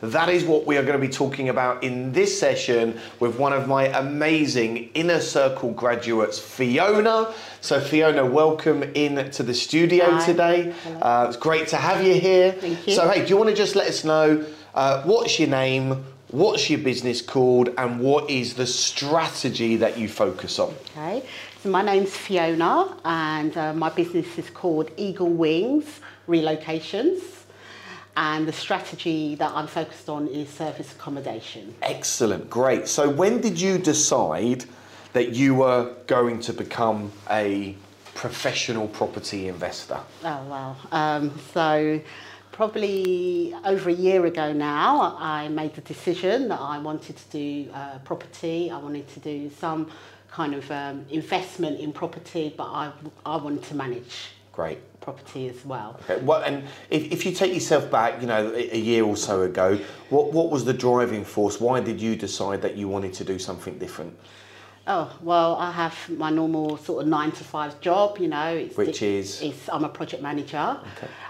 That is what we are going to be talking about in this session with one of my amazing Inner Circle graduates, Fiona. So, Fiona, welcome in to the studio Hi. today. Uh, it's great to have you here. Thank you. So, hey, do you want to just let us know uh, what's your name, what's your business called, and what is the strategy that you focus on? Okay, so my name's Fiona, and uh, my business is called Eagle Wings Relocations. And the strategy that I'm focused on is service accommodation. Excellent, great. So, when did you decide that you were going to become a professional property investor? Oh wow! Um, so probably over a year ago now, I made the decision that I wanted to do uh, property. I wanted to do some kind of um, investment in property, but I I wanted to manage Great. Property as well. Okay. What, and if, if you take yourself back, you know, a, year or so ago, what, what was the driving force? Why did you decide that you wanted to do something different? Oh well, I have my normal sort of nine to five job. You know, it's Which is? it's, I'm a project manager,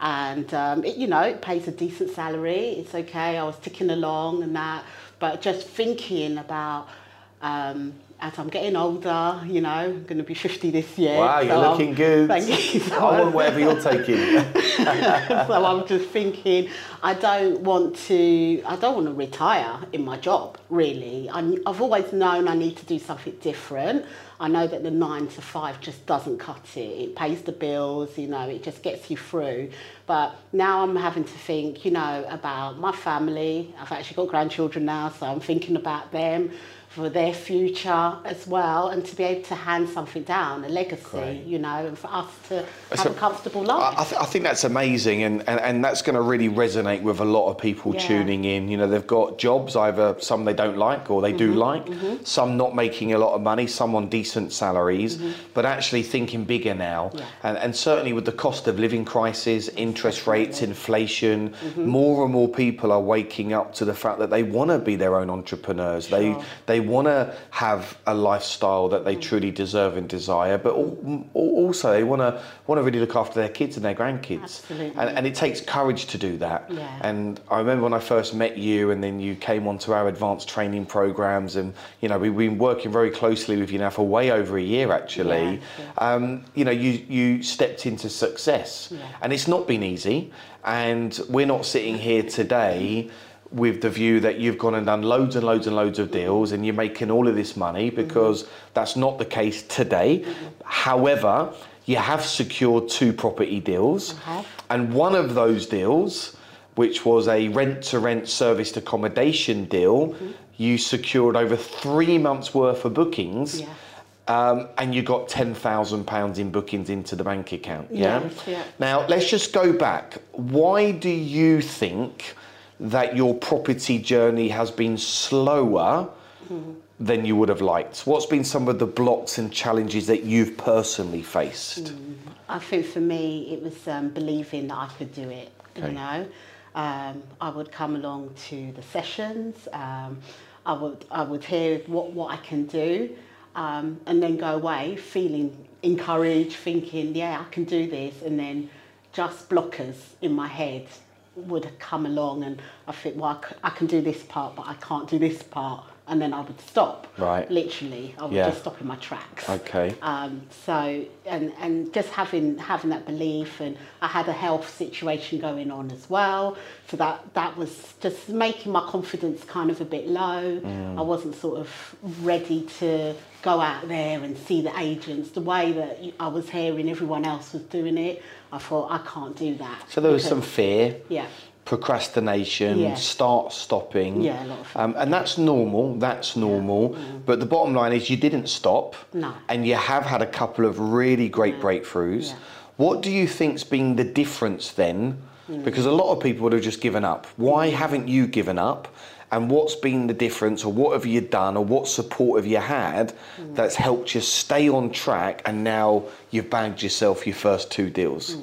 and um, it, you know it pays a decent salary. It's okay. I was ticking along and that, but just thinking about. Um, as I'm getting older, you know, I'm going to be 50 this year. Wow, you're so I'm- looking good. Thank you. So I want whatever you're taking. so I'm just thinking, I don't want to, I don't want to retire in my job, really. I'm, I've always known I need to do something different. I know that the nine to five just doesn't cut it. It pays the bills, you know, it just gets you through. But now I'm having to think, you know, about my family. I've actually got grandchildren now, so I'm thinking about them for their future as well and to be able to hand something down, a legacy, Great. you know, and for us to have So, a comfortable life. I, th- I think that's amazing, and, and, and that's going to really resonate with a lot of people Yeah. tuning in. You know, they've got jobs, either some they don't like or they Mm-hmm, do like, some not making a lot of money, some on decent salaries, but actually thinking bigger now. Mm-hmm. Yeah. And, and certainly with the cost of living crisis, interest rates, inflation, Mm-hmm. more and more people are waking up to the fact that they want to be their own entrepreneurs. They they want to have a lifestyle that they truly deserve and desire, but al- al- also they want to want to really look after their kids and their grandkids. Absolutely. And, and it takes courage to do that. Yeah. And I remember when I first met you, and then you came onto our advanced training programs, and you know we've been working very closely with you now for way over a year actually. Yeah, Um, you know, you you stepped into success, Yeah. and it's not been easy. And we're not sitting here today with the view that you've gone and done loads and loads and loads of deals and you're making all of this money because that's not the case today. However, you have secured two property deals, have. and one of those deals, which was a rent to rent serviced accommodation deal, you secured over three months worth of bookings. Yeah. Um, and you got ten thousand pounds in bookings into the bank account. Yeah? Yes, yeah. Now let's just go back. Why do you think that your property journey has been slower Mm-hmm. than you would have liked? What's been some of the blocks and challenges that you've personally faced? I think for me, it was um, believing that I could do it. Okay. You know, um, I would come along to the sessions. Um, I would I would hear what what I can do, um, and then go away feeling encouraged, thinking, yeah, I can do this, and then just blockers in my head would come along, and I think, well, I can do this part, but I can't do this part, and then I would stop. Right. Literally, I would Yeah. just stop in my tracks. Okay. Um, so and and just having having that belief, and I had a health situation going on as well, so that that was just making my confidence kind of a bit low. Mm. I wasn't sort of ready to go out there and see the agents the way that I was hearing everyone else was doing it. I thought I can't do that. So there was some fear, yeah. Procrastination, Yeah. start stopping. Yeah, a lot of um, and that's normal. That's normal. But the bottom line is you didn't stop. No. And you have had a couple of really great breakthroughs. Yeah. What do you think's been the difference then? Mm. Because a lot of people would have just given up. Why haven't you given up? and what's been the difference, or what have you done, or what support have you had that's helped you stay on track, and now you've bagged yourself your first two deals.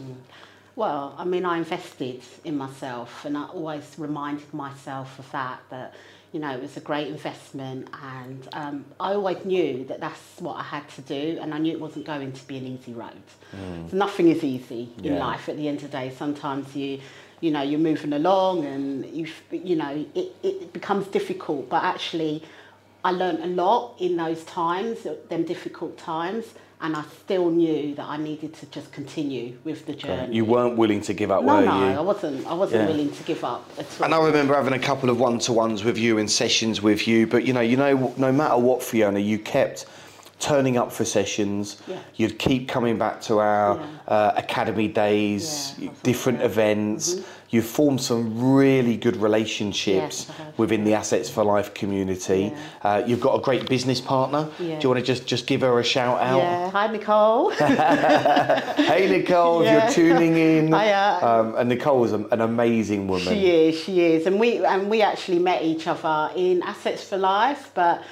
Well, I mean, I invested in myself, and I always reminded myself of that. That you know, it was a great investment, and um, I always knew that that's what I had to do, and I knew it wasn't going to be an easy road. So nothing is easy in life. At the end of the day, sometimes you, you know, you're moving along, and you, you know, it, it becomes difficult. But actually, I learned a lot in those times, them difficult times, and I still knew that I needed to just continue with the journey. You weren't willing to give up, No, were no, you? I wasn't. I wasn't Yeah. willing to give up at all. And I remember having a couple of one-to-ones with you in sessions with you, but you know, you know, no matter what, Fiona, you kept turning up for sessions. Yeah. You'd keep coming back to our Yeah. uh, academy days, Yeah, different events. You've formed some really good relationships within the Assets for Life community. Uh, you've got a great business partner. Do you want to just just give her a shout out? yeah, hi Nicole. Hey Nicole, you're tuning in. Hiya. Um, and Nicole is an amazing woman. She is, she is, and we and we actually met each other in Assets for Life, but.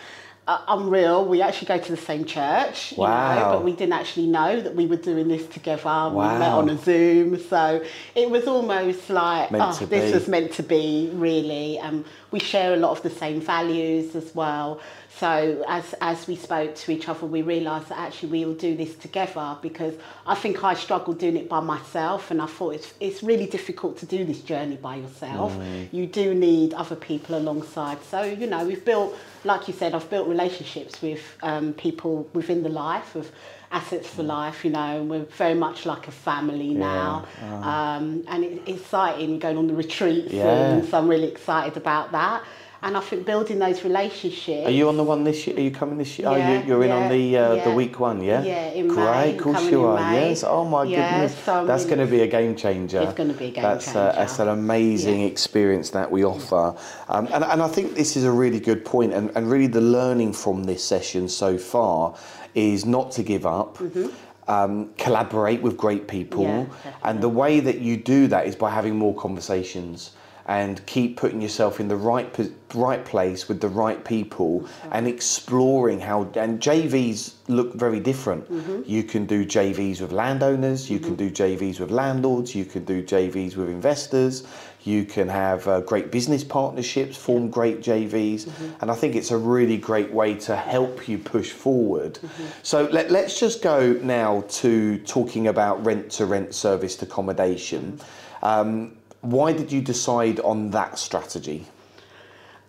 Uh, unreal. We actually go to the same church, you Wow. know, but we didn't actually know that we were doing this together. We met on a Zoom, so it was almost like oh, this was meant to be, really. Um, we share a lot of the same values as well. So as as we spoke to each other, we realised that actually we will do this together because I think I struggled doing it by myself, and I thought it's it's really difficult to do this journey by yourself. You do need other people alongside. So you know we've built, like you said, I've built relationships with um, people within the life of assets for life. You know, and we're very much like a family now, um, and it, it's exciting going on the retreats, Yeah. and so I'm really excited about that. And I think building those relationships. Are you on the one this year? Are you coming this year? oh, Yeah, you, you're in on the uh, the week one, yeah. Yeah, in Great, May, of course you are. Yes. Oh my Yeah, goodness, so that's going to be a game changer. It's gonna be a game that's A, changer. that's an amazing Yeah. experience that we offer, um, and and I think this is a really good point, and and really the learning from this session so far is not to give up. Um, collaborate with great people, Mm-hmm. Yeah, and the way that you do that is by having more conversations and keep putting yourself in the right right place with the right people and exploring how and JVs look very different. Mm-hmm. You can do JVs with landowners, you can do JVs with landlords, you can do JVs with investors, you can have uh, great business partnerships, form great JVs, Mm-hmm. and I think it's a really great way to help you push forward. Mm-hmm. So let, let's just go now to talking about rent to rent serviced accommodation. Um, why did you decide on that strategy?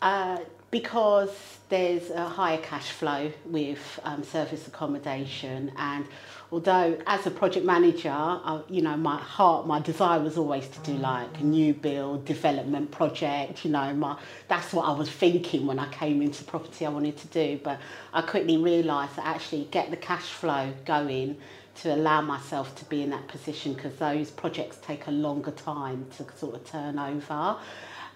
Uh, because there's a higher cash flow with um, service accommodation and although as a project manager I, you know my heart my desire was always to do like a new build development project you know my that's what I was thinking when I came into property I wanted to do but I quickly realised that actually get the cash flow going to allow myself to be in that position because those projects take a longer time to sort of turn over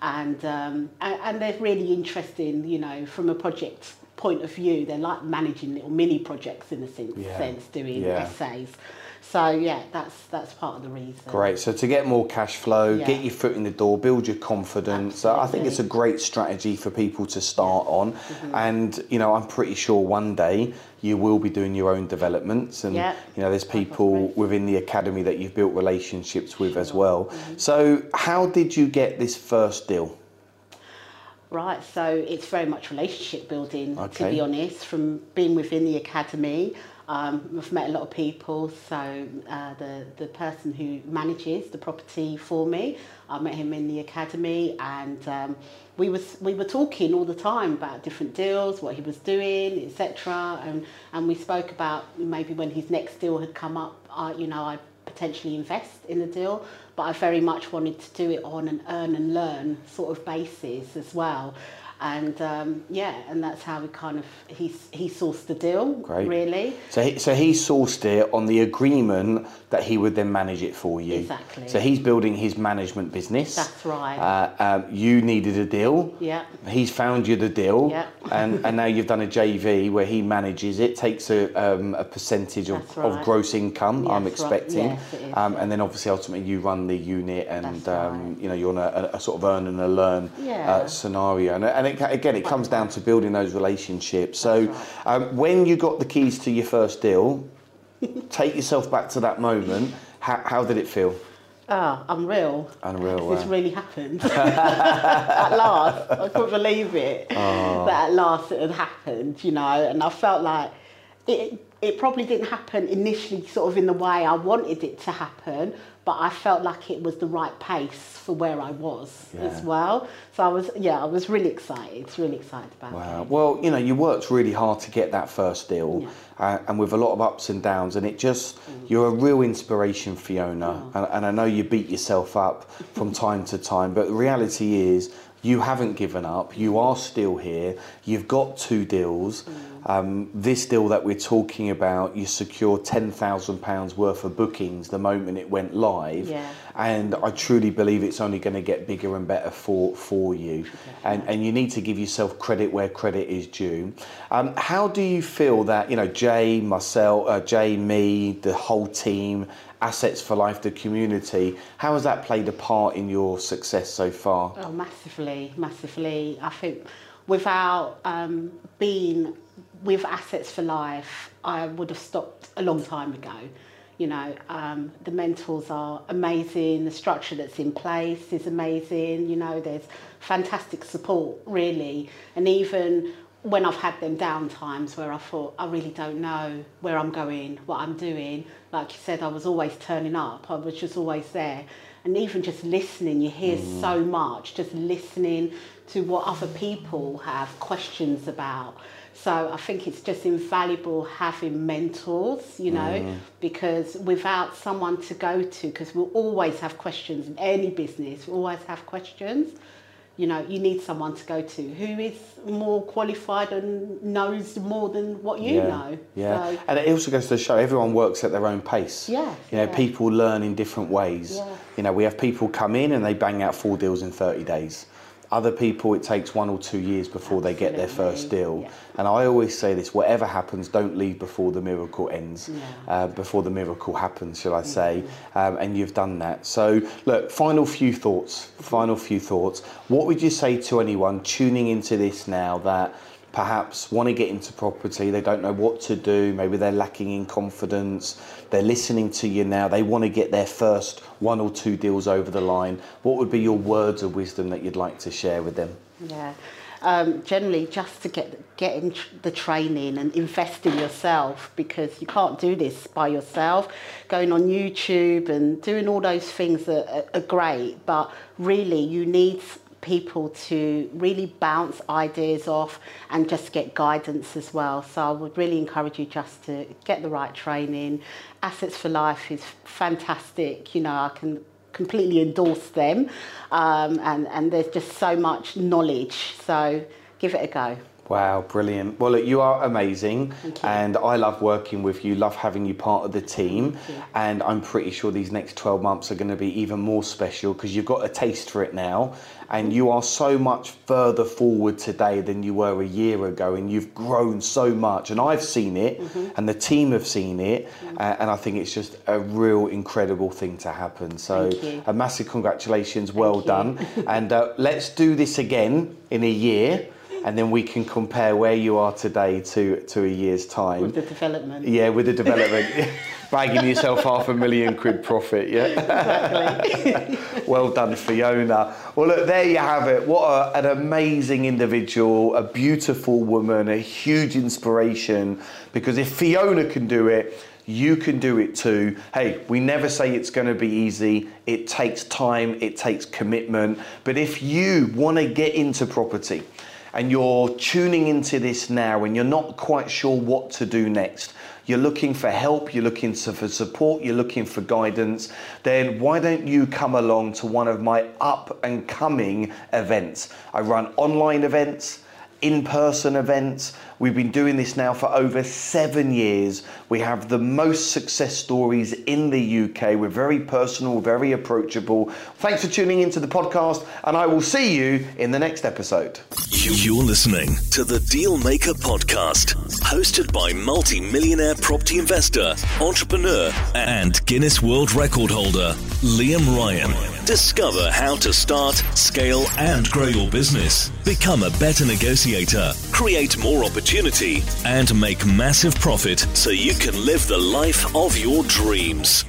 and, um, and they're really interesting. You know, from a project point of view, they're like managing little mini projects in a sense, Yeah. sense doing Yeah. SAs. So yeah, that's that's part of the reason. Great. So to get more cash flow, Yeah. get your foot in the door, build your confidence. So I think it's a great strategy for people to start on. Mm-hmm. And you know, I'm pretty sure one day you will be doing your own developments. And Yeah. you know, there's people within the academy that you've built relationships with as well. Mm-hmm. So how did you get this first deal? Right, so it's very much relationship building, to be honest. From being within the academy, um, I've met a lot of people. So uh, the the person who manages the property for me, I met him in the academy, and um, we was we were talking all the time about different deals, what he was doing, etc. And and we spoke about maybe when his next deal had come up, uh, you know, I potentially invest in the deal, but I very much wanted to do it on an earn and learn sort of basis as well. And um, yeah, and that's how we kind of he he sourced the deal. Great. Really. So he, so he sourced it on the agreement that he would then manage it for you. Exactly. So he's building his management business. That's right. Uh, um, you needed a deal. Yeah. He's found you the deal. Yeah. and, and now you've done a JV where he manages it, takes a, um, a percentage of, That's of gross income, I'm Yes, right. expecting. Yes, it is, um, and then obviously ultimately you run the unit and um, right. you know you're on a, a, a sort of earn and a learn Yeah. uh, scenario. And, and it, again, it comes down to building those relationships. So, um, when you got the keys to your first deal, take yourself back to that moment. How, how did it feel? Ah, unreal. Unreal, This wow. really happened. at last. I couldn't believe it. Oh. That at last it had happened, you know, and I felt like it it probably didn't happen initially sort of in the way I wanted it to happen, but I felt like it was the right pace for where I was as well. So I was yeah, I was really excited, really excited about Wow. it. Well, you know, you worked really hard to get that first deal, uh, and with a lot of ups and downs, and it just, you're a real inspiration, Fiona. And, and I know you beat yourself up from time to time, but the reality is, you haven't given up. You are still here. You've got two deals. Um, this deal that we're talking about, you secured £10,000 worth of bookings the moment it went live. Yeah. And I truly believe it's only going to get bigger and better for, for you. And, and you need to give yourself credit where credit is due. Um, how do you feel that, you know, Jay, Marcel, uh, Jay, me, the whole team, Assets for Life, the community, how has that played a part in your success so far? Oh, massively, massively. I think without um, being with Assets for Life, I would have stopped a long time ago. You know, um, the mentors are amazing, the structure that's in place is amazing, you know, there's fantastic support, really. And even when I've had them down times where I thought, I really don't know where I'm going, what I'm doing, like you said, I was always turning up, I was just always there. And even just listening, you hear mm. so much, just listening to what other people have questions about. So I think it's just invaluable having mentors, you know, mm. because without someone to go to, because we'll always have questions in any business, we always have questions you know, you need someone to go to who is more qualified and knows more than what you know. Yeah, So, and it also goes to show everyone works at their own pace. Yeah, you know, yeah. people learn in different ways. Yeah. You know, we have people come in and they bang out four deals in thirty days. Other people, it takes one or two years before they get their first deal. Yeah. And I always say this: whatever happens, don't leave before the miracle ends. Uh, before the miracle happens, shall I say? Um, and you've done that. So, look, final few thoughts. Final few thoughts. What would you say to anyone tuning into this now that? Perhaps want to get into property, they don't know what to do, maybe they're lacking in confidence, they're listening to you now, they want to get their first one or two deals over the line. What would be your words of wisdom that you'd like to share with them? yeah. Um, generally, just to get get in the training and invest in yourself because you can't do this by yourself. Going on YouTube and doing all those things are, are great, but really you need people to really bounce ideas off and just get guidance as well. So I would really encourage you just to get the right training. Assets for Life is fantastic. You know, I can completely endorse them, um, and and there's just so much knowledge. So give it a go. Wow, brilliant. Well, look, you are amazing, and I love working with you, love having you part of the team, and I'm pretty sure these next 12 months are going to be even more special because you've got a taste for it now, and you are so much further forward today than you were a year ago, and you've grown so much, and I've seen it, and the team have seen it, uh, and I think it's just a real incredible thing to happen. So, a massive congratulations, well you. done, and uh, let's do this again in a year and then we can compare where you are today to to a year's time. With the development. yeah, with the development, bagging yourself half a million quid profit. Yeah, Exactly. well done, Fiona. Well, look, there you have it. What a, an amazing individual, a beautiful woman, a huge inspiration. Because if Fiona can do it. You can do it too. Hey, we never say it's going to be easy. It takes time, it takes commitment. But if you want to get into property, and you're tuning into this now and you're not quite sure what to do next, you're looking for help, you're looking for support, you're looking for guidance, then why don't you come along to one of my up and coming events? I run online events in person events. We've been doing this now for over seven years. We have the most success stories in the UK. We're very personal, very approachable. Thanks for tuning into the podcast, and I will see you in the next episode. You're listening to the Dealmaker Podcast, hosted by multi millionaire property investor, entrepreneur, and Guinness World Record holder, Liam Ryan. Discover how to start, scale, and grow your business. Become a better negotiator, create more opportunity, and make massive profit so you can live the life of your dreams.